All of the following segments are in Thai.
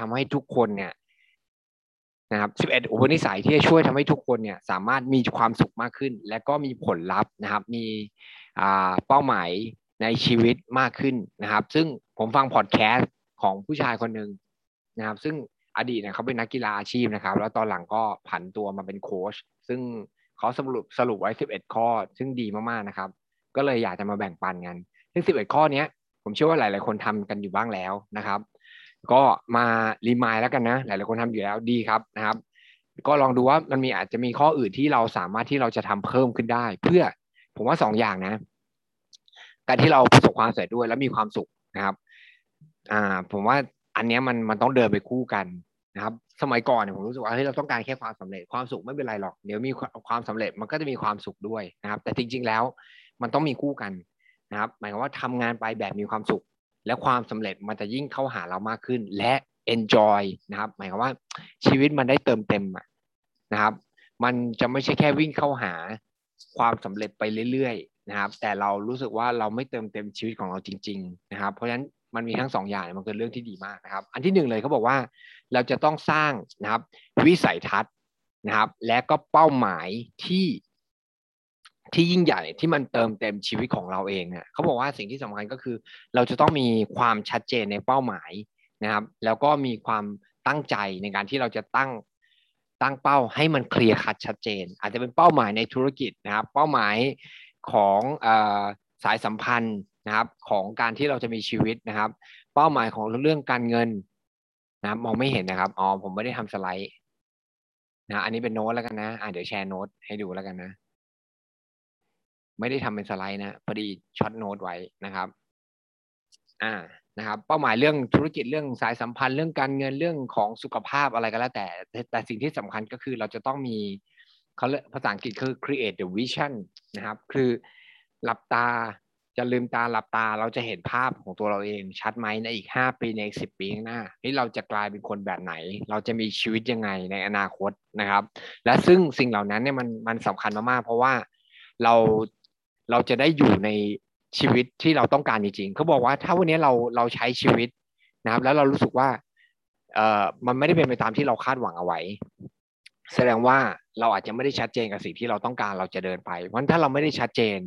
ทำให้ทุกคนเนี่ยนะครับ11อุปนิสัยที่จะช่วยทำให้ทุกคนเนี่ยสามารถมีความสุขมากขึ้น และก็มีผลลัพธ์นะครับ มีเป้าหมายในชีวิตมากขึ้นนะครับ ซึ่งผมฟังพอดแคสต์ของผู้ชายคนหนึ่งนะครับ ซึ่งอดีตเนี่ยเขาเป็นนักกีฬาอาชีพนะครับ แล้วตอนหลังก็ผันตัวมาเป็นโค้ชซึ่งเขาสรุปสรุปไว้ 11 ข้อ ซึ่งดีมากๆนะครับ ก็เลยอยากจะมาแบ่งปันกันซึ่ง 11 ข้อนี้ผมเชื่อว่าหลาย ๆ คนทำกันอยู่บ้างแล้วนะครับ ก็มารีมายแล้วกันนะ หลายๆคนทำอยู่แล้วดีครับนะครับ ก็ลองดูว่ามันมีอาจจะมีข้ออื่นที่เราสามารถที่เราจะทำเพิ่มขึ้นได้ เพื่อผมว่าสองอย่างนะ การที่เราประสบความสำเร็จด้วยแล้วมีความสุขนะครับ อ่า ผมว่าอันนี้มันมันต้องเดินไปคู่กันนะครับ สมัยก่อนเนี่ยผมรู้สึกว่าเฮ้ยเราต้องการแค่ความสำเร็จความสุขไม่เป็นไรหรอกเดี๋ยวมีความสำเร็จมันก็จะมีความสุขด้วยนะครับ แต่จริง ๆแล้วมันต้องมีคู่กันนะครับ หมายความว่าทำงานไปแบบมีความสุข และความสำเร็จมันจะยิ่งเข้าหาเรามากขึ้น และ enjoy นะครับ หมายความว่าชีวิตมันได้เติมเต็มนะครับ มันจะไม่ใช่แค่วิ่งเข้าหาความสำเร็จไปเรื่อยๆนะครับ แต่เรารู้สึกว่าเราไม่เติมเต็มชีวิตของเราจริง ๆ นะครับ เพราะฉะนั้นมันมีทั้งสองอย่างมันเป็นเรื่องที่ดีมากนะครับ อันที่หนึ่งเลยเขาบอกว่าเราจะต้องสร้างนะครับ วิสัยทัศน์นะครับ และก็เป้าหมายที่ ที่ยิ่งใหญ่ที่มันเติมเต็มชีวิตของเราเองเนี่ยเขาบอกว่าสิ่งที่สำคัญก็คือ เราจะต้องมีความชัดเจนในเป้าหมายนะครับ แล้วก็มีความตั้งใจในการที่เราจะตั้งตั้งเป้าให้มันเคลียร์คัดชัดเจน อาจจะเป็นเป้าหมายในธุรกิจนะครับ เป้าหมายของอสายสัมพันธ์นะครับของการที่เราจะมีชีวิตนะครับ เป้าหมายของเรื่องการเงินนะครับมองไม่เห็นนะครับอ๋อผมไม่ได้ทำสไลด์นะอันนี้เป็นโน้ตแล้วกันนะอ่าเดี๋ยวแชร์โน้ตให้ดูแล้วกันนะ ไม่ได้ทำเป็นสไลด์นะพอดีช็อตโน้ตไว้นะครับอ่านะครับ เป้าหมายเรื่องธุรกิจเรื่องสายสัมพันธ์เรื่องการเงินเรื่องของสุขภาพอะไรก็แล้วแต่ แต่สิ่งที่สำคัญก็คือเราจะต้องมีเขาเรียกภาษาอังกฤษคือ create the vision นะครับ คือหลับตาจะลืมตาหลับตาเราจะเห็นภาพของตัวเราเองชัดไหมในอีกห้าปีในอีกสิบปีข้างหน้านี่เราจะกลายเป็นคนแบบไหน เราจะมีชีวิตยังไงในอนาคตนะครับ และซึ่งสิ่งเหล่านั้นเนี่ยมันมันสำคัญมากๆเพราะว่าเรา เราจะได้อยู่ในชีวิตที่เราต้องการจริงๆเขาบอกว่าถ้าวันนี้เราเราใช้ชีวิตนะครับ แล้วเรารู้สึกว่าเอ่อมันไม่ได้เป็นไปตามที่เราคาดหวังเอาไว้ แสดงว่าเราอาจจะไม่ได้ชัดเจนกับสิ่งที่เราต้องการเราจะเดินไปเพราะถ้าเราไม่ได้ชัดเจน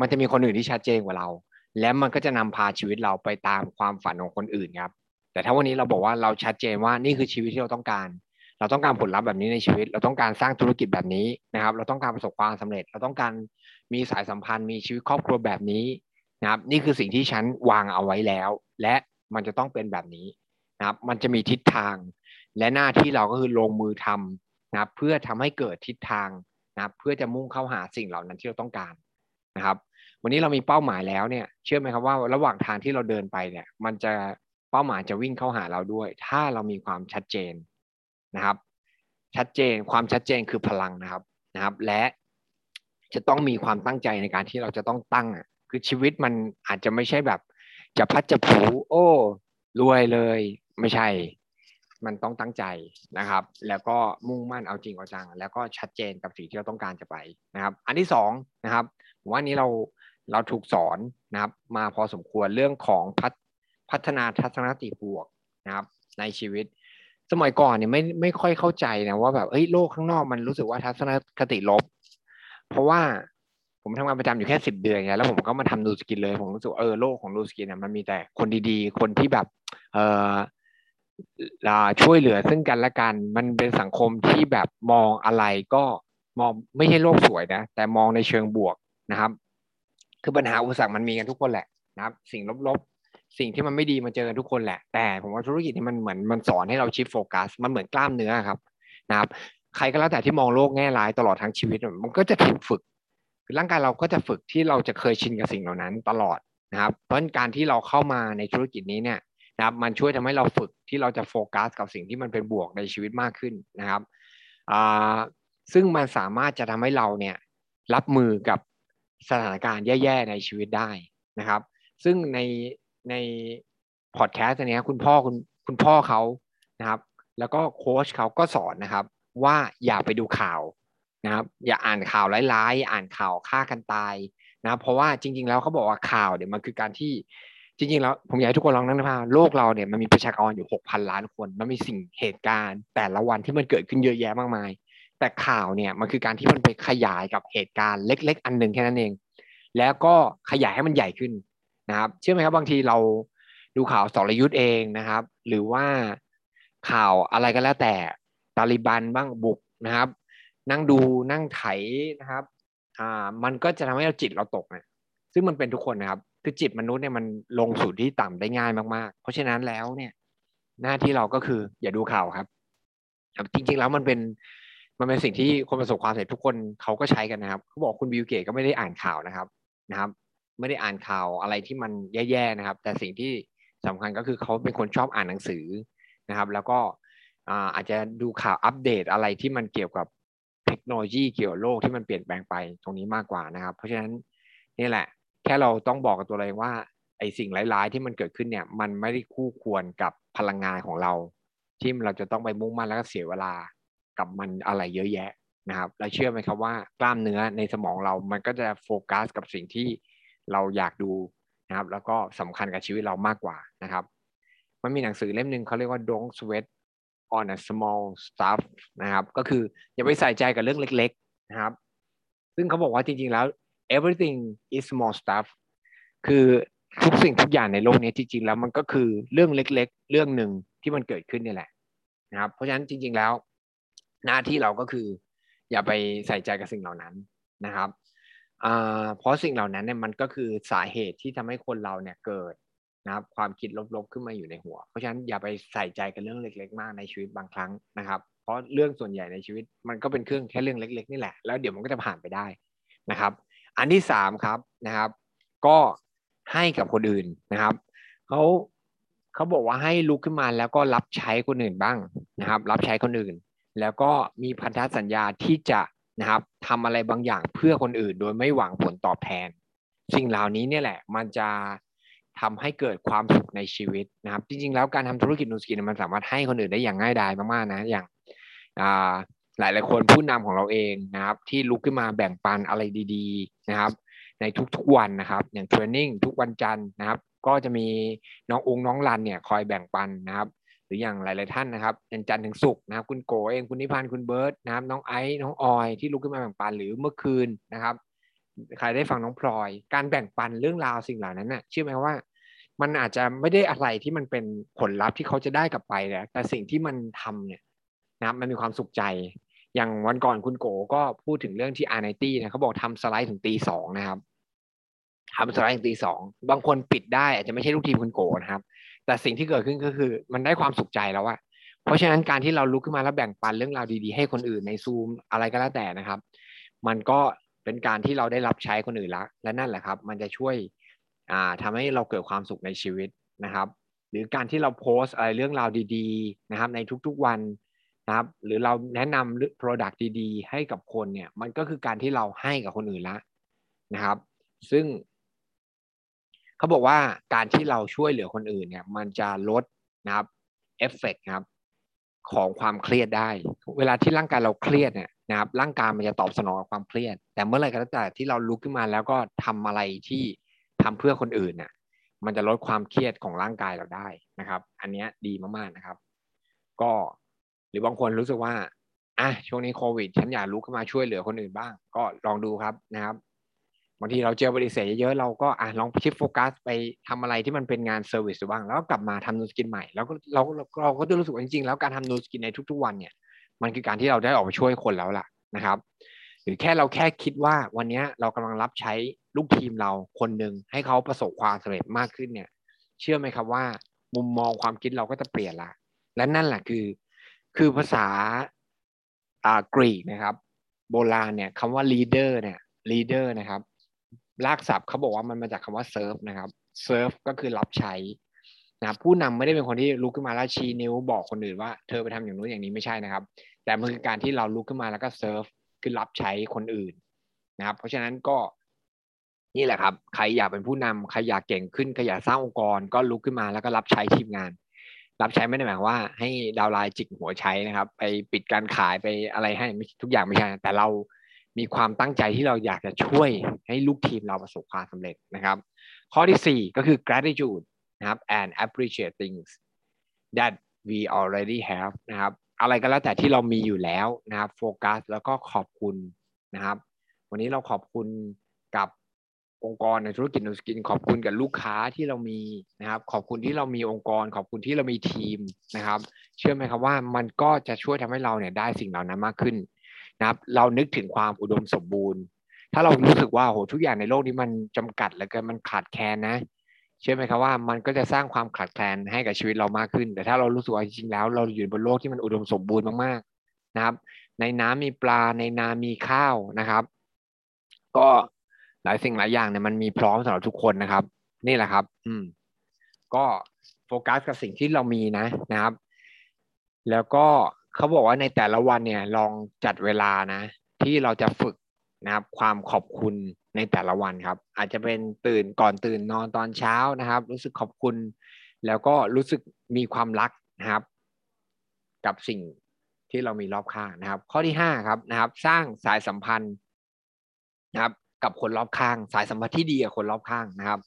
มันจะมีคนอื่นที่ชัดเจนกว่าเรา และมันก็จะนำพาชีวิตเราไปตามความฝันของคนอื่นครับ แต่ถ้าวันนี้เราบอกว่าเราชัดเจนว่านี่คือชีวิตที่เราต้องการ เราต้องการผลลัพธ์แบบนี้ในชีวิต เราต้องการสร้างธุรกิจแบบนี้นะครับ เราต้องการประสบความสำเร็จ เราต้องการมีสายสัมพันธ์มีชีวิตครอบครัวแบบนี้นะครับ นี่คือสิ่งที่ฉันวางเอาไว้แล้ว และมันจะต้องเป็นแบบนี้นะครับ มันจะมีทิศทาง และหน้าที่เราก็คือลงมือทำนะครับ เพื่อทำให้เกิดทิศทางนะครับ เพื่อจะมุ่งเข้าหาสิ่งเหล่านั้นที่เราต้องการนะครับ วันนี้เรามีเป้าหมายแล้วเนี่ย เชื่อไหมครับว่าระหว่างทางที่เราเดินไปเนี่ย มันจะเป้าหมายจะวิ่งเข้าหาเราด้วย ถ้าเรามีความชัดเจน นะครับ ชัดเจนความชัดเจนคือพลังนะครับนะครับ และจะต้องมีความตั้งใจในการที่เราจะต้องตั้งอะคือชีวิตมันอาจจะไม่ใช่แบบ จะพัดจะผูโอ้รวยเลย ไม่ใช่ มันต้องตั้งใจนะครับ แล้วก็มุ่งมั่นเอาจริงเอาจัง แล้วก็ชัดเจนกับสิ่งที่เราต้องการจะไปนะครับ อันที่สองนะครับผมว่านี้เราเราถูกสอนนะครับ มาพอสมควรเรื่องของพัฒพัฒนาทัศนคติบวกนะครับ ในชีวิต สมัยก่อนเนี่ยไม่ไม่ค่อยเข้าใจนะว่าแบบเฮ้ยโลกข้างนอกมันรู้สึกว่าทัศนคติลบ เพราะว่าผมทำงานประจำอยู่แค่สิบเดือนไงแล้วผมก็มาทำนูสกินเลย ผมรู้สึกเออโลกของนูสกินเนี่ยมันมีแต่คนดีๆ คนที่แบบ เออช่วยเหลือซึ่งกันและกัน มันเป็นสังคมที่แบบมองอะไรก็มองไม่ใช่โลกสวยนะ แต่มองในเชิงบวกนะครับ คือปัญหาอุปสรรคมันมีกันทุกคนแหละนะครับ สิ่งลบๆ สิ่งที่มันไม่ดีมาเจอกันทุกคนแหละ แต่ผมว่าธุรกิจนี่มันเหมือนมันสอนให้เราชิฟโฟกัส มันเหมือนกล้ามเนื้อครับนะครับ ใครก็แล้วแต่ที่มองโลกแง่ร้ายตลอดทั้งชีวิตมันก็จะถูกฝึกคือร่างกายเราก็จะฝึกที่เราจะเคยชินกับสิ่งเหล่านั้นตลอดนะครับ เพราะการที่เราเข้ามาในธุรกิจนี้เนี่ยนะครับ มันช่วยทำให้เราฝึกที่เราจะโฟกัส กับสิ่งที่มันเป็นบวกในชีวิตมากขึ้นนะครับอ่าซึ่งมันสามารถจะทำให้เราเนี่ยรับมือกับสถานการณ์แย่ๆในชีวิตได้นะครับ ซึ่งใน ในพอดแคสต์นี้คุณพ่อคุณคุณพ่อเขานะครับ แล้วก็โค้ชเขาก็สอนนะครับ ว่าอย่าไปดูข่าวนะครับ อย่าอ่านข่าวร้ายๆอ่านข่าวฆ่ากันตายนะเพราะว่าจริง ๆ แล้วเขาบอกว่าข่าวเนี่ยมันคือการที่จริงๆแล้วผมอยากให้ทุกคนลองนั่งนึกภาพโลกเราเนี่ยมันมีประชากรอยู่หกพันล้านคน มันมีสิ่งเหตุการณ์ แต่ละวันที่มันเกิดขึ้นเยอะแยะมากมาย แต่ข่าวเนี่ยมันคือการที่มันไปขยายกับเหตุการณ์เล็ก ๆ อันหนึ่งแค่นั้นเอง แล้วก็ขยายให้มันใหญ่ขึ้น นะครับ เชื่อไหมครับบางทีเราดูข่าวสรยุทธ์เองนะครับ หรือว่าข่าวอะไรก็แล้วแต่ตาลิบันบ้างบุกนะครับ นั่งดูนั่งไถนะครับอ่ามันก็จะทำให้เราจิตเราตกนะซึ่งมันเป็นทุกคนนะครับ คือจิตมนุษย์เนี่ยมันลงสู่ที่ต่ำได้ง่ายมากๆ เพราะฉะนั้นแล้วเนี่ย หน้าที่เราก็คืออย่าดูข่าวครับจริงๆแล้วมันเป็นมันเป็นสิ่งที่คนประสบความสำเร็จทุกคนเขาก็ใช้กันนะครับเขาบอกคุณบิลเกตก็ไม่ได้อ่านข่าวนะครับนะครับ ไม่ได้อ่านข่าวอะไรที่มันแย่ๆนะครับ แต่สิ่งที่สำคัญก็คือเขาเป็นคนชอบอ่านหนังสือนะครับ แล้วก็อาจจะดูข่าวอัปเดตอะไรที่มันเกี่ยวกับเทคโนโลยีเกี่ยวกับโลกที่มันเปลี่ยนแปลงไปตรงนี้มากกว่านะครับ เพราะฉะนั้นนี่แหละ แค่เราต้องบอกกับตัวเองว่าไอ้สิ่งร้ายๆที่มันเกิดขึ้นเนี่ย มันไม่ได้คู่ควรกับพลังงานของเรา ที่เราจะต้องไปมุ่งมั่นแล้วก็เสียเวลากับมันอะไรเยอะแยะนะครับเราเชื่อไหมครับว่ากล้ามเนื้อในสมองเรามันก็จะโฟกัสกับสิ่งที่ เราอยากดูนะครับ แล้วก็สำคัญกับชีวิตเรามากกว่านะครับ มันมีหนังสือเล่มหนึ่งเขาเรียกว่า Don't Sweat on a small stuff นะครับ ก็คืออย่าไปใส่ใจกับเรื่องเล็ก ๆนะครับ ซึ่งเขาบอกว่าจริง ๆ แล้ว everything is small stuff คือทุกสิ่งทุกอย่างในโลกนี้จริง ๆ แล้วมันก็คือเรื่องเล็ก ๆ เรื่องหนึ่งที่มันเกิดขึ้นนี่แหละนะครับ เพราะฉะนั้นจริง ๆ แล้ว หน้าที่เราก็คือ อย่าไปใส่ใจกับสิ่งเหล่านั้นนะครับ เพราะสิ่งเหล่านั้นเนี่ยมันก็คือสาเหตุที่ทำให้คนเราเนี่ยเกิดนะครับความคิดลบๆขึ้นมาอยู่ในหัว เพราะฉะนั้นอย่าไปใส่ใจกับเรื่องเล็ก ๆ มากในชีวิตบางครั้งนะครับ เพราะเรื่องส่วนใหญ่ในชีวิตมันก็เป็นเครื่องแค่เรื่องเล็ก ๆ นี่แหละแล้วเดี๋ยวมันก็จะผ่านไปได้นะครับ อันที่สามครับนะครับ ก็ให้กับคนอื่นนะครับเขาเขาบอกว่าให้ลุกขึ้นมาแล้วก็รับใช้คนอื่นบ้างนะครับ รับใช้คนอื่น แล้วก็มีพันธสัญญาที่จะ นะครับทำอะไรบางอย่างเพื่อคนอื่น โดยไม่หวังผลตอบแทน สิ่งเหล่านี้เนี่ยแหละ มันจะทำให้เกิดความสุขในชีวิตนะครับ จริง ๆ แล้วการทำธุรกิจนูสกินมันสามารถให้คนอื่นได้อย่างง่ายดายมากๆนะอย่างหลายหลายคนผู้นำของเราเองนะครับ ที่ลุกขึ้นมาแบ่งปันอะไรดีๆนะครับ ในทุกๆวันนะครับ อย่างเทรนนิ่งทุกวันจันทร์นะครับ ก็จะมีน้ององค์น้องรันเนี่ยคอยแบ่งปันนะครับ หรืออย่างหลาย ๆ ท่านนะครับเป็นจันทร์ถึงศุกร์นะครับ คุณโกเองคุณนิพันธ์คุณเบิร์ตนะครับ น้องไอซ์น้องออยที่ลุกขึ้นมาแบ่งปันหรือเมื่อคืนนะครับ ใครได้ฟังน้องพลอย การแบ่งปันเรื่องราวสิ่งเหล่านั้นนะ่ะเชื่อไหมว่า มันอาจจะไม่ได้อะไรที่มันเป็นผลลัพธ์ที่เขาจะได้กลับไปนะแต่สิ่งที่มันทำเนี่ยนะมันมีความสุขใจ อย่างวันก่อนคุณโกก็พูดถึงเรื่องที่อาร์ไนตี้นะเขาบอกทำสไลด์ถึงตีสองนะครับทำสไลด์ถึงตีสองบางคนปิดได้อาจจะไม่ใช่ลูกทีมคุณโกนะครับ แต่สิ่งที่เกิดขึ้นก็คือ มันได้ความสุขใจแล้วอะเพราะฉะนั้นการที่เราลุกขึ้นมาแล้วแบ่งปันเรื่องราวดีๆ ให้คนอื่นในซูมอะไรก็แล้วแต่นะครับ มันก็เป็นการที่เราได้รับใช้คนอื่นละและนั่นแหละครับ มันจะช่วยอ่าทำให้เราเกิดความสุขในชีวิตนะครับ หรือการที่เราโพสอะไรเรื่องราวดีๆนะครับ ในทุกๆวันนะครับ หรือเราแนะนำ Product ดีๆ ให้กับคนเนี่ย มันก็คือการที่เราให้กับคนอื่นละนะครับ ซึ่ง เขาบอกว่าการที่เราช่วยเหลือคนอื่นเนี่ย มันจะลดนะครับเอฟเฟกครับของความเครียดได้ เวลาที่ร่างกายเราเครียดเนี่ยนะครับ ร่างกายมันจะตอบสนองกับความเครียด แต่เมื่อไรก็แล้วแต่ที่เราลุกขึ้นมาแล้วก็ทำอะไรที่ทำเพื่อคนอื่นน่ะ มันจะลดความเครียดของร่างกายเราได้นะครับ อันนี้ดีมากๆนะครับ ก็หรือบางคนรู้สึกว่าอะช่วงนี้โควิด ฉันอยากลุกขึ้นมาช่วยเหลือคนอื่นบ้าง ก็ลองดูครับนะครับ บางทีเราเจอบริษัทเยอะๆเราก็อะลอง shift focus ไปทำอะไรที่มันเป็นงาน service บ้าง แล้วกลับมาทำ Nu Skin ใหม่ แล้วก็เราเราก็จะรู้สึกว่าจริงๆ แล้วการทำ Nu Skin ในทุก ๆ วันเนี่ย มันคือการที่เราได้ออกมาช่วยคนแล้วล่ะนะครับ หรือแค่เราแค่คิดว่าวันนี้เรากำลังรับใช้ลูกทีมเราคนหนึ่งให้เขาประสบความสำเร็จมากขึ้นเนี่ย เชื่อไหมครับว่า มุมมองความคิดเราก็จะเปลี่ยนละและนั่นแหละคือ คือภาษาอ่ากรีกนะครับ โบราณเนี่ยคำว่า leader เนี่ย leader นะครับ ลากศัพท์เขาบอกว่ามันมาจากคำว่า serve นะครับ serve ก็คือรับใช้นะผู้นำไม่ได้เป็นคนที่ลุกขึ้นมาแล้วชี้นิ้วบอกคนอื่นว่าเธอไปทำอย่างนู้นอย่างนี้ไม่ใช่นะครับ แต่มันคือการที่เราลุกขึ้นมาแล้วก็ serve คือรับใช้คนอื่นนะครับ เพราะฉะนั้นก็นี่แหละครับ ใครอยากเป็นผู้นำใครอยากเก่งขึ้นใครอยากสร้างองค์กร ก็ลุกขึ้นมาแล้วก็รับใช้ทีมงาน รับใช้ไม่ได้หมายว่าให้ดาวไลน์จิกหัวใช้นะครับ ไปปิดการขายไปอะไรให้ทุกอย่างไม่ใช่แต่เรา มีความตั้งใจที่เราอยากจะช่วยให้ลูกทีมเราประสบความสำเร็จนะครับ ข้อที่สี่ก็คือ gratitude นะครับ and appreciate things that we already have นะครับอะไรก็แล้วแต่ที่เรามีอยู่แล้วนะครับโฟกัสแล้วก็ขอบคุณนะครับ วันนี้เราขอบคุณกับองค์กรในธุรกิจนูสกินขอบคุณกับลูกค้าที่เรามีนะครับ ขอบคุณที่เรามีองค์กร ขอบคุณที่เรามีทีมนะครับ เชื่อไหมครับว่ามันก็จะช่วยทำให้เราเนี่ยได้สิ่งเหล่านั้นมากขึ้น นะครับ เรานึกถึงความอุดมสมบูรณ์ ถ้าเรารู้สึกว่าโหทุกอย่างในโลกนี้มันจำกัดแล้วก็มันขาดแคลนนะเชื่อไหมครับว่ามันก็จะสร้างความขาดแคลนให้กับชีวิตเรามากขึ้น แต่ถ้าเรารู้สึกว่าจริงๆแล้ว เราอยู่บนโลกที่มันอุดมสมบูรณ์มากๆนะครับ ในน้ำมีปลาในนามีข้าวนะครับ ก็หลายสิ่งหลายอย่างเนี่ยมันมีพร้อมสำหรับทุกคนนะครับ นี่แหละครับ อืม ก็โฟกัสกับสิ่งที่เรามีนะนะครับ แล้วก็ เขาบอกว่าในแต่ละวันเนี่ยลองจัดเวลานะ ที่เราจะฝึกนะครับ ความขอบคุณในแต่ละวันครับ อาจจะเป็นตื่นก่อนตื่นนอนตอนเช้านะครับ รู้สึกขอบคุณ แล้วก็รู้สึกมีความรักนะครับ กับสิ่งที่เรามีรอบข้างนะครับ ข้อที่ห้าครับนะครับ สร้างสายสัมพันธ์นะครับ กับคนรอบข้าง สายสัมพันธ์ที่ดีกับคนรอบข้างนะครับ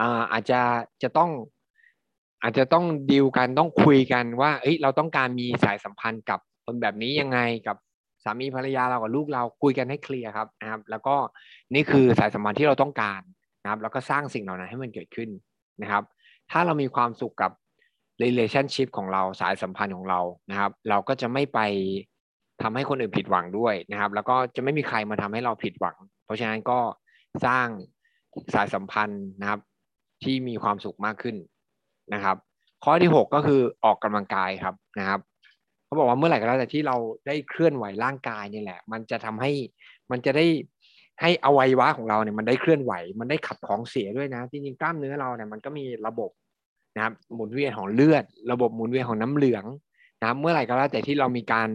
อาอาจจะจะต้อง อาจจะต้องดีลกันต้องคุยกันว่าเอ้ยเราต้องการมีสายสัมพันธ์กับคนแบบนี้ยังไงกับสามีภรรยาเรากับลูกเราคุยกันให้เคลียร์ครับนะครับ แล้วก็นี่คือสายสัมพันธ์ที่เราต้องการนะครับ แล้วก็สร้างสิ่งเหล่านั้นให้มันเกิดขึ้นนะครับ ถ้าเรามีความสุขกับ relationship ของเราสายสัมพันธ์ของเรานะครับ เราก็จะไม่ไปทำให้คนอื่นผิดหวังด้วยนะครับ แล้วก็จะไม่มีใครมาทำให้เราผิดหวัง เพราะฉะนั้นก็สร้างสายสัมพันธ์นะครับ ที่มีความสุขมากขึ้น นะครับ ข้อที่หกก็คือออกกำลังกายครับนะครับเขาบอกว่าเมื่อไหร่ก็แล้วแต่ที่เราได้เคลื่อนไหวร่างกายนี่แหละ มันจะทำให้มันจะได้ให้อวัยวะของเราเนี่ยมันได้เคลื่อนไหว มันได้ขับของเสียด้วยนะจริงๆกล้ามเนื้อเราเนี่ยมันก็มีระบบนะครับหมุนเวียนของเลือด ระบบหมุนเวียนของน้ำเหลืองนะเมื่อไหร่ก็แล้วแต่ที่เรามีการ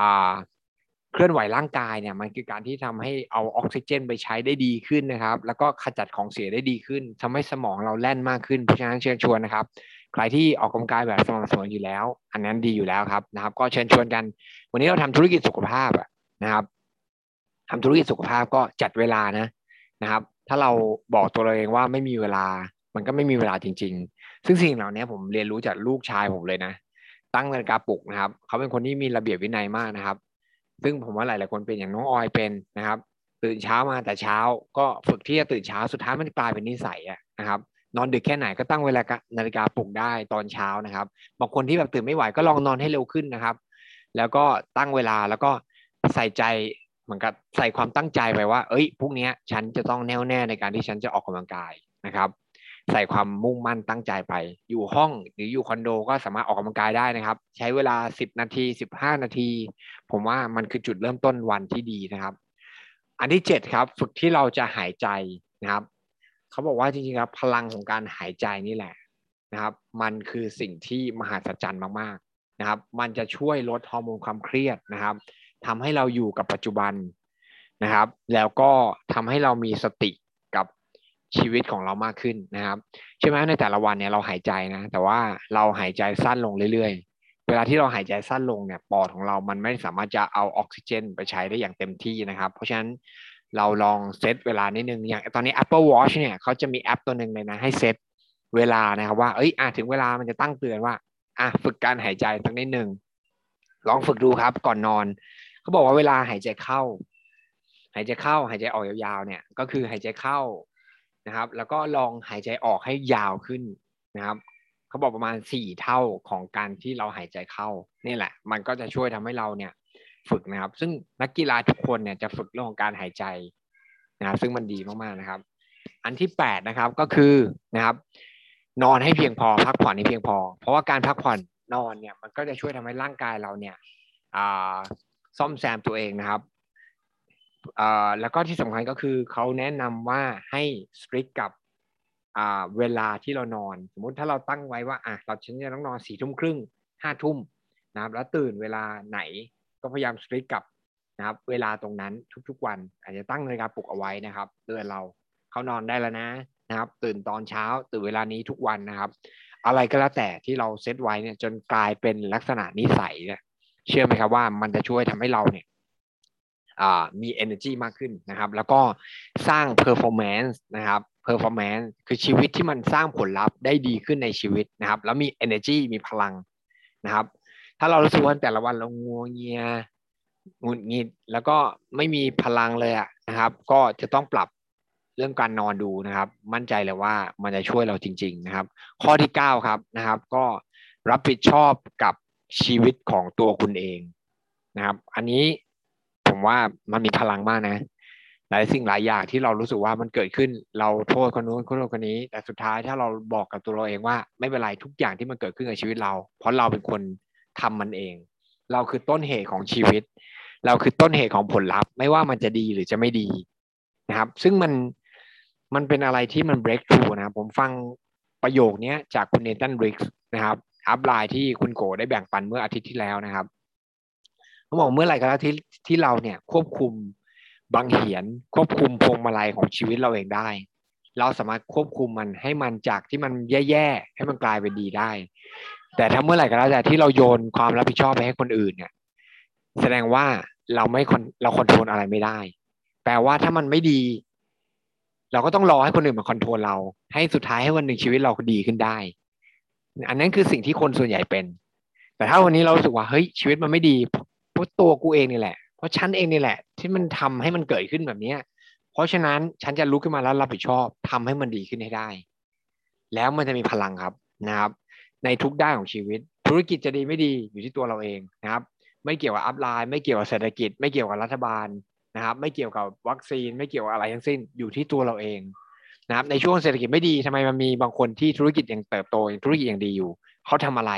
อ่า เคลื่อนไหวร่างกายเนี่ยมันคือการที่ทำให้เอาออกซิเจนไปใช้ได้ดีขึ้นนะครับ แล้วก็ขจัดของเสียได้ดีขึ้นทำให้สมองเราแล่นมากขึ้นเพราะฉะนั้นเชิญชวนนะครับ ใครที่ออกกำลังกายแบบสม่ำเสมออยู่แล้ว อันนั้นดีอยู่แล้วครับนะครับ ก็เชิญชวนกัน วันนี้เราทำธุรกิจสุขภาพนะครับทำธุรกิจสุขภาพก็จัดเวลานะนะครับ ถ้าเราบอกตัวเราเองว่าไม่มีเวลา มันก็ไม่มีเวลาจริง ๆ ซึ่งสิ่งเหล่านี้ผมเรียนรู้จากลูกชายผมเลยนะ ตั้งนาฬิกาปลุกนะครับ เขาเป็นคนที่มีระเบียบวินัยมากนะครับ ซึ่งผมว่าหลาย ๆ คนเป็นอย่างน้องออยเป็นนะครับ ตื่นเช้ามาแต่เช้า ก็ฝึกที่จะตื่นเช้าสุดท้ายมันกลายเป็นนิสัยอะนะครับ นอนดึกแค่ไหนก็ตั้งเวลานาฬิกาปลุกได้ตอนเช้านะครับบางคนที่แบบตื่นไม่ไหวก็ลองนอนให้เร็วขึ้นนะครับ แล้วก็ตั้งเวลาแล้วก็ใส่ใจเหมือนกับใส่ความตั้งใจไปว่า เอ้ยพรุ่งนี้ฉันจะต้องแน่วแน่ในการที่ฉันจะออกกำลังกายนะครับ ใส่ความมุ่งมั่นตั้งใจไป อยู่ห้องหรืออยู่คอนโดก็สามารถออกกำลังกายได้นะครับ ใช้เวลา 10 นาที 15 นาที ผมว่ามันคือจุดเริ่มต้นวันที่ดีนะครับ อันที่ 7 ครับฝึกที่เราจะหายใจนะครับเขาบอกว่าจริงๆครับพลังของการหายใจนี่แหละนะครับ มันคือสิ่งที่มหัศจรรย์มากๆนะครับ มันจะช่วยลดฮอร์โมนความเครียดนะครับทำให้เราอยู่กับปัจจุบันนะครับ แล้วก็ทำให้เรามีสติ ชีวิตของเรามากขึ้นนะครับใช่ไหมในแต่ละวันเนี่ยเราหายใจนะ แต่ว่าเราหายใจสั้นลงเรื่อยๆ เวลาที่เราหายใจสั้นลงเนี่ยปอดของเรามันไม่สามารถจะเอาออกซิเจน ไปใช้ได้อย่างเต็มที่นะครับ เพราะฉะนั้นเราลองเซตเวลานิดนึงอย่างตอนนี้ Apple Watch เนี่ยเขาจะมีแอปตัวหนึ่งเลยนะให้เซตเวลานะครับว่าเอ้ยอะถึงเวลามันจะตั้งเตือนว่าอะฝึกการหายใจสักนิดหนึ่งลองฝึกดูครับก่อนนอนเขาบอกว่าเวลาหายใจเข้า หายใจเข้าหายใจออกยาวๆเนี่ย ก็คือหายใจเข้า นะครับ แล้วก็ลองหายใจออกให้ยาวขึ้นนะครับเขาบอกประมาณสี่เท่าของการที่เราหายใจเข้านี่แหละ มันก็จะช่วยทำให้เราเนี่ยฝึกนะครับ ซึ่งนักกีฬาทุกคนเนี่ยจะฝึกเรื่องของการหายใจนะครับซึ่งมันดีมากๆนะครับ อันที่แปดนะครับก็คือนะครับนอนให้เพียงพอพักผ่อนให้เพียงพอ เพราะว่าการพักผ่อนนอนเนี่ยมันก็จะช่วยทำให้ร่างกายเราเนี่ยซ่อมแซมตัวเองนะครับ แล้วก็ที่สำคัญก็คือเขาแนะนำว่าให้สตริกกับเวลาที่เรานอน สมมติถ้าเราตั้งไว้ว่าอะเราฉันจะต้องนอนสี่ทุ่มครึ่งห้าทุ่มนะครับแล้วตื่นเวลาไหนก็พยายามสตริกกับนะครับ เวลาตรงนั้นทุกๆวัน อาจจะตั้งนาฬิกาปลุกเอาไว้นะครับเตือนเราเขานอนได้แล้วนะนะครับ ตื่นตอนเช้าตื่นเวลานี้ทุกวันนะครับ อะไรก็แล้วแต่ที่เราเซตไว้เนี่ยจนกลายเป็นลักษณะนิสัยเนี่ยเชื่อไหมครับว่ามันจะช่วยทำให้เราเนี่ย มี energy มากขึ้นนะครับ แล้วก็สร้าง performance นะครับ performance คือชีวิตที่มันสร้างผลลัพธ์ได้ดีขึ้นในชีวิตนะครับ แล้วมี energy มีพลังนะครับ ถ้าเรารู้สึกว่าแต่ละวันเรางัวเงียหงุดหงิดแล้วก็ไม่มีพลังเลยอะนะครับ ก็จะต้องปรับเรื่องการนอนดูนะครับ มั่นใจเลยว่ามันจะช่วยเราจริง ๆ นะครับ ข้อที่เก้าครับนะครับ ก็รับผิดชอบกับชีวิตของตัวคุณเองนะครับ อันนี้ ว่ามันมีพลังมากนะ หลายสิ่งหลายอย่างที่เรารู้สึกว่ามันเกิดขึ้นเราโทษคนนู้นคนนู้นคนนี้ แต่สุดท้ายถ้าเราบอกกับตัวเราเองว่า ไม่เป็นไรทุกอย่างที่มันเกิดขึ้นในชีวิตเรา เพราะเราเป็นคนทำมันเอง เราคือต้นเหตุของชีวิต เราคือต้นเหตุของผลลัพธ์ ไม่ว่ามันจะดีหรือจะไม่ดีนะครับ ซึ่งมันมันเป็นอะไรที่มัน break through นะผมฟังประโยคนี้จากคุณเนตันบริกส์นะครับอัพไลน์ที่คุณโกได้แบ่งปันเมื่ออาทิตย์ที่แล้วนะครับ เขาบอกเมื่อไหร่ก็แล้วที่ที่เราเนี่ยควบคุมบางเหียนควบคุมพวงมาลัยของชีวิตเราเองได้ เราสามารถควบคุมมันให้มันจากที่มันแย่ๆให้มันกลายเป็นดีได้ แต่ถ้าเมื่อไหร่ก็แล้วแต่ที่เราโยนความรับผิดชอบไปให้คนอื่นเนี่ย แสดงว่าเราไม่เราคอนโทรลอะไรไม่ได้ แปลว่าถ้ามันไม่ดี เราก็ต้องรอให้คนอื่นมาคอนโทรลเรา ให้สุดท้ายให้วันหนึ่งชีวิตเราดีขึ้นได้ อันนั้นคือสิ่งที่คนส่วนใหญ่เป็น แต่ถ้าวันนี้เราสึกว่าเฮ้ยชีวิตมันไม่ดี เพราะตัวกูเองนี่แหละ เพราะฉันเองนี่แหละ ที่มันทำให้มันเกิดขึ้นแบบเนี้ย เพราะฉะนั้นฉันจะลุกขึ้นมาแล้วรับผิดชอบทำให้มันดีขึ้นให้ได้ แล้วมันจะมีพลังครับนะครับ ในทุกด้านของชีวิต ธุรกิจจะดีไม่ดีอยู่ที่ตัวเราเองนะครับ ไม่เกี่ยวกับอัพไลน์ไม่เกี่ยวกับเศรษฐกิจ ไม่เกี่ยวกับรัฐบาลนะครับ ไม่เกี่ยวกับวัคซีน ไม่เกี่ยวกับอะไรทั้งสิ้นอยู่ที่ตัวเราเองนะครับในช่วงเศรษฐกิจไม่ดีทำไมมันมีบางคนที่ธุรกิจยังเติบโตธุรกิจยังดีอยู่เขาทำอะไร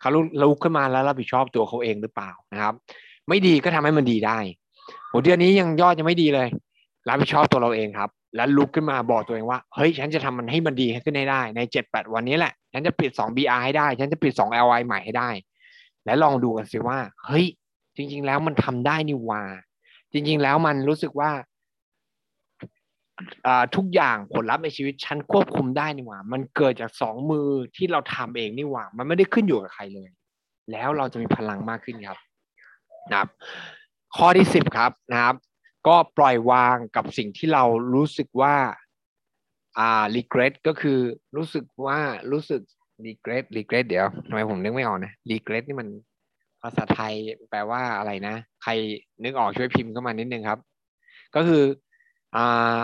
เขาลุกขึ้นมาแล้วรับผิดชอบตัวเขาเองหรือเปล่านะครับ ไม่ดีก็ทำให้มันดีได้โหเดือนนี้ยังยอดยังไม่ดีเลย รับผิดชอบตัวเราเองครับ แล้วลุกขึ้นมาบอกตัวเองว่าเฮ้ยฉันจะทำมันให้มันดีขึ้นให้ได้ในเจ็ดแปดวันนี้แหละ ฉันจะปิดสอง BR ให้ได้ ฉันจะปิดสอง LI ใหม่ให้ได้ และลองดูกันสิว่า เฮ้ย จริง ๆ แล้วมันทำได้นี่ว่า จริง ๆ แล้วมันรู้สึกว่า ทุกอย่างผลลัพธ์ในชีวิตฉันควบคุมได้นี่หว่า มันเกิดจากสองมือที่เราทำเองนี่หว่า มันไม่ได้ขึ้นอยู่กับใครเลย แล้วเราจะมีพลังมากขึ้นครับนะครับ ข้อที่สิบครับนะครับ ก็ปล่อยวางกับสิ่งที่เรารู้สึกว่าอ่า regret ก็คือรู้สึกว่ารู้สึก regret regret เดี๋ยวทำไมผมนึกไม่ออกนะ regret นี่มันภาษาไทยแปลว่าอะไรนะ ใครนึกออกช่วยพิมพ์เข้ามานิดนึงครับ ก็คืออ่า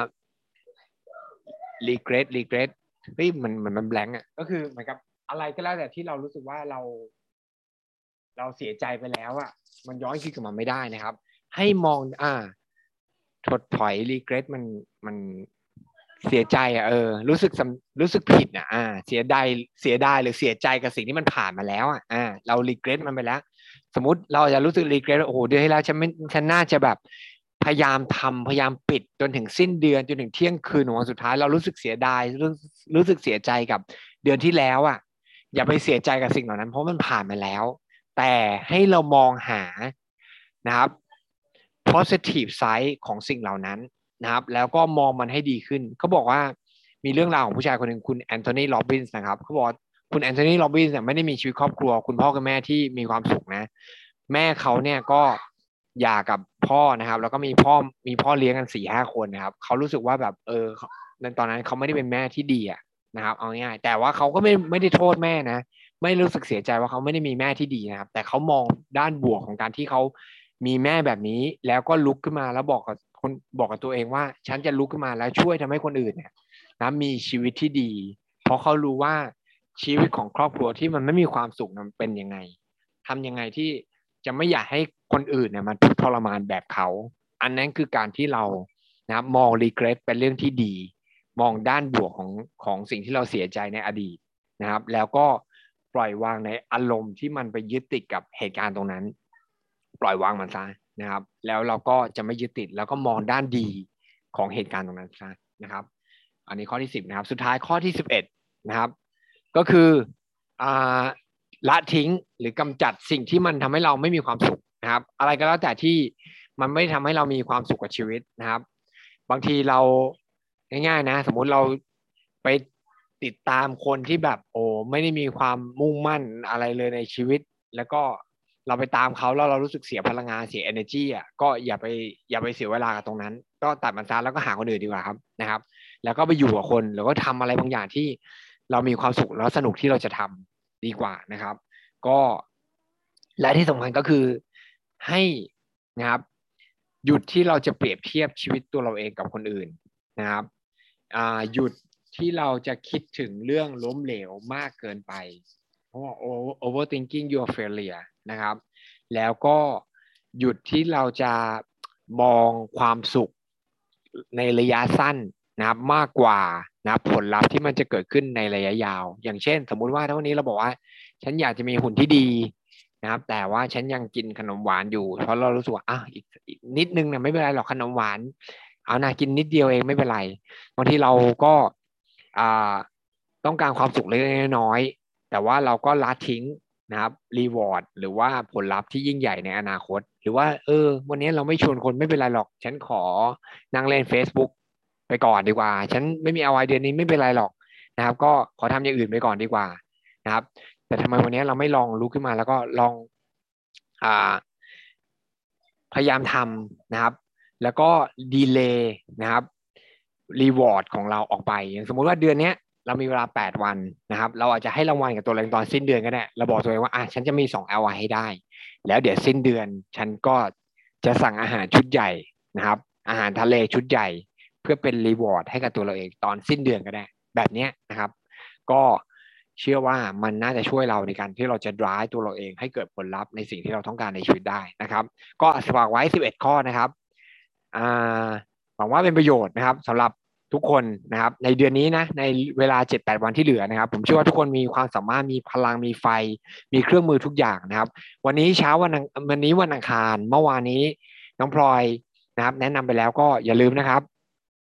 regret regret เฮ้ยมันมันมันแบงก์อะก็คือเหมือนกับอะไรก็แล้วแต่ที่เรารู้สึกว่าเรา เราเสียใจไปแล้วอะ มันย้อนคิดกลับมาไม่ได้นะครับ ให้มอง อ่าถดถอย regret มันมันเสียใจอะเออ รู้สึกรู้สึกผิดอะอ่า เสียดายเสียดายหรือเสียใจกับสิ่งที่มันผ่านมาแล้วอะอ่า เรา regret มันไปแล้ว สมมติเราจะรู้สึก regret โอ้โหเดือนที่แล้วฉันไม่ฉันน่าจะแบบ พยายามทำพยายามปิดจนถึงสิ้นเดือนจนถึงเที่ยงคืนของวันสุดท้ายเรารู้สึกเสียดายรู้รู้สึกเสียใจกับเดือนที่แล้วอะ อย่าไปเสียใจกับสิ่งเหล่านั้น เพราะมันผ่านมาแล้ว แต่ให้เรามองหานะครับ positive side ของสิ่งเหล่านั้นนะครับ แล้วก็มองมันให้ดีขึ้นเขาบอกว่ามีเรื่องราวของผู้ชายคนหนึ่งคุณ Anthony Robbins นะครับเขาบอกคุณแอนโทนีโรบินส์เนี่ยไม่ได้มีชีวิตครอบครัว คุณพ่อกับแม่ที่มีความสุขนะ แม่เขาเนี่ยก็ หย่ากับพ่อนะครับ แล้วก็มีพ่อมีพ่อเลี้ยงกันสี่ห้าคนนะครับเขารู้สึกว่าแบบเออในตอนนั้นเขาไม่ได้เป็นแม่ที่ดีอะนะครับ เอาง่ายแต่ว่าเขาก็ไม่ไม่ได้โทษแม่นะ ไม่รู้สึกเสียใจว่าเขาไม่ได้มีแม่ที่ดีนะครับ แต่เขามองด้านบวกของการที่เขามีแม่แบบนี้ แล้วก็ลุกขึ้นมาแล้วบอกกับคนบอกกับตัวเองว่า ฉันจะลุกขึ้นมาแล้วช่วยทำให้คนอื่นเนี่ยนะมีชีวิตที่ดี เพราะเขารู้ว่าชีวิตของครอบครัวที่มันไม่มีความสุขมันเป็นยังไงทำยังไงที่จะไม่อยากให้ คนอื่นเนี่ยมันทุกทรมานแบบเขา อันนั้นคือการที่เรานะมองรีเกรสเป็นเรื่องที่ดี มองด้านบวกของของสิ่งที่เราเสียใจในอดีตนะครับ แล้วก็ปล่อยวางในอารมณ์ที่มันไปยึดติดกับเหตุการณ์ตรงนั้น ปล่อยวางมันซะนะครับ แล้วเราก็จะไม่ยึดติดแล้วก็มองด้านดีของเหตุการณ์ตรงนั้นซะนะครับ อันนี้ข้อที่สิบนะครับ สุดท้ายข้อที่สิบเอ็ดนะครับ ก็คืออละทิ้งหรือกำจัดสิ่งที่มันทำให้เราไม่มีความสุข นะครับ อะไรก็แล้วแต่ที่มันไม่ทำให้เรามีความสุขกับชีวิตนะครับ บางทีเราง่ายๆนะ สมมุติเราไปติดตามคนที่แบบโอ้ไม่ได้มีความมุ่งมั่นอะไรเลยในชีวิต แล้วก็เราไปตามเขาแล้วเรารู้สึกเสียพลังงานเสีย energy อะก็อย่าไปอย่าไปเสียเวลากับตรงนั้น ก็ตัดมันซะแล้วก็หาคนอื่นดีกว่าครับนะครับ แล้วก็ไปอยู่กับคนแล้วก็ทำอะไรบางอย่างที่เรามีความสุขแล้วสนุกที่เราจะทำดีกว่านะครับ ก็และที่สำคัญก็คือ ให้นะครับหยุดที่เราจะเปรียบเทียบชีวิตตัวเราเองกับคนอื่นนะครับหยุดที่เราจะคิดถึงเรื่องล้มเหลวมากเกินไป เพราะว่า overthinking your failure นะครับ แล้วก็หยุดที่เราจะมองความสุขในระยะสั้นนะครับมากกว่านะผลลัพธ์ที่มันจะเกิดขึ้นในระยะยาว อย่างเช่น สมมุติว่าถ้าวันนี้เราบอกว่า ฉันอยากจะมีหุ่นที่ดี นะครับ แต่ว่าฉันยังกินขนมหวานอยู่ เพราะเรารู้สึกว่าอะอีกนิดนึงนะไม่เป็นไรหรอกขนมหวาน เอานากินนิดเดียวเองไม่เป็นไรบางทีเราก็อ่าต้องการความสุขเล็กน้อย แต่ว่าเราก็ละทิ้งนะครับรีวอร์ดหรือว่าผลลัพธ์ที่ยิ่งใหญ่ในอนาคต หรือว่า เออ วันนี้เราไม่ชวนคนไม่เป็นไรหรอก ฉันขอนั่งเล่น Facebook ไปก่อนดีกว่า ฉันไม่มีเอาไอเดียนี้ไม่เป็นไรหรอกนะครับ ก็ขอทำอย่างอื่นไปก่อนดีกว่านะครับ แต่ทำไมวันนี้เราไม่ลองลุกขึ้นมา แล้วก็ลองอพยายามทำนะครับ แล้วก็ดีเลย์นะครับ reward ของเราออกไป อย่างสมมุติว่าเดือนนี้เรามีเวลา 8 วันนะครับ เราอาจจะให้รางวัลกับตัวเองตอนสิ้นเดือนก็ได้เราบอกตัวเองว่าอะฉันจะมี2 LY ให้ได้ แล้วเดี๋ยวสิ้นเดือน ฉันก็จะสั่งอาหารชุดใหญ่นะครับ อาหารทะเลชุดใหญ่ เพื่อเป็น reward ให้กับตัวเราเองตอนสิ้นเดือนก็ได้ แบบนี้นะครับ ก็ เชื่อว่ามันน่าจะช่วยเราในการที่เราจะ drive ตัวเราเองให้เกิดผลลัพธ์ในสิ่งที่เราต้องการในชีวิตได้นะครับ ก็ฝากไว้ 11 ข้อนะครับหวังว่าเป็นประโยชน์นะครับสำหรับทุกคนนะครับ ในเดือนนี้นะในเวลา 7-8 วันที่เหลือนะครับ ผมเชื่อว่าทุกคนมีความสามารถมีพลังมีไฟ มีเครื่องมือทุกอย่างนะครับ วันนี้เช้าวันวันนี้วันอังคารเมื่อวานนี้น้องพลอยนะครับ แนะนำไปแล้วก็อย่าลืมนะครับ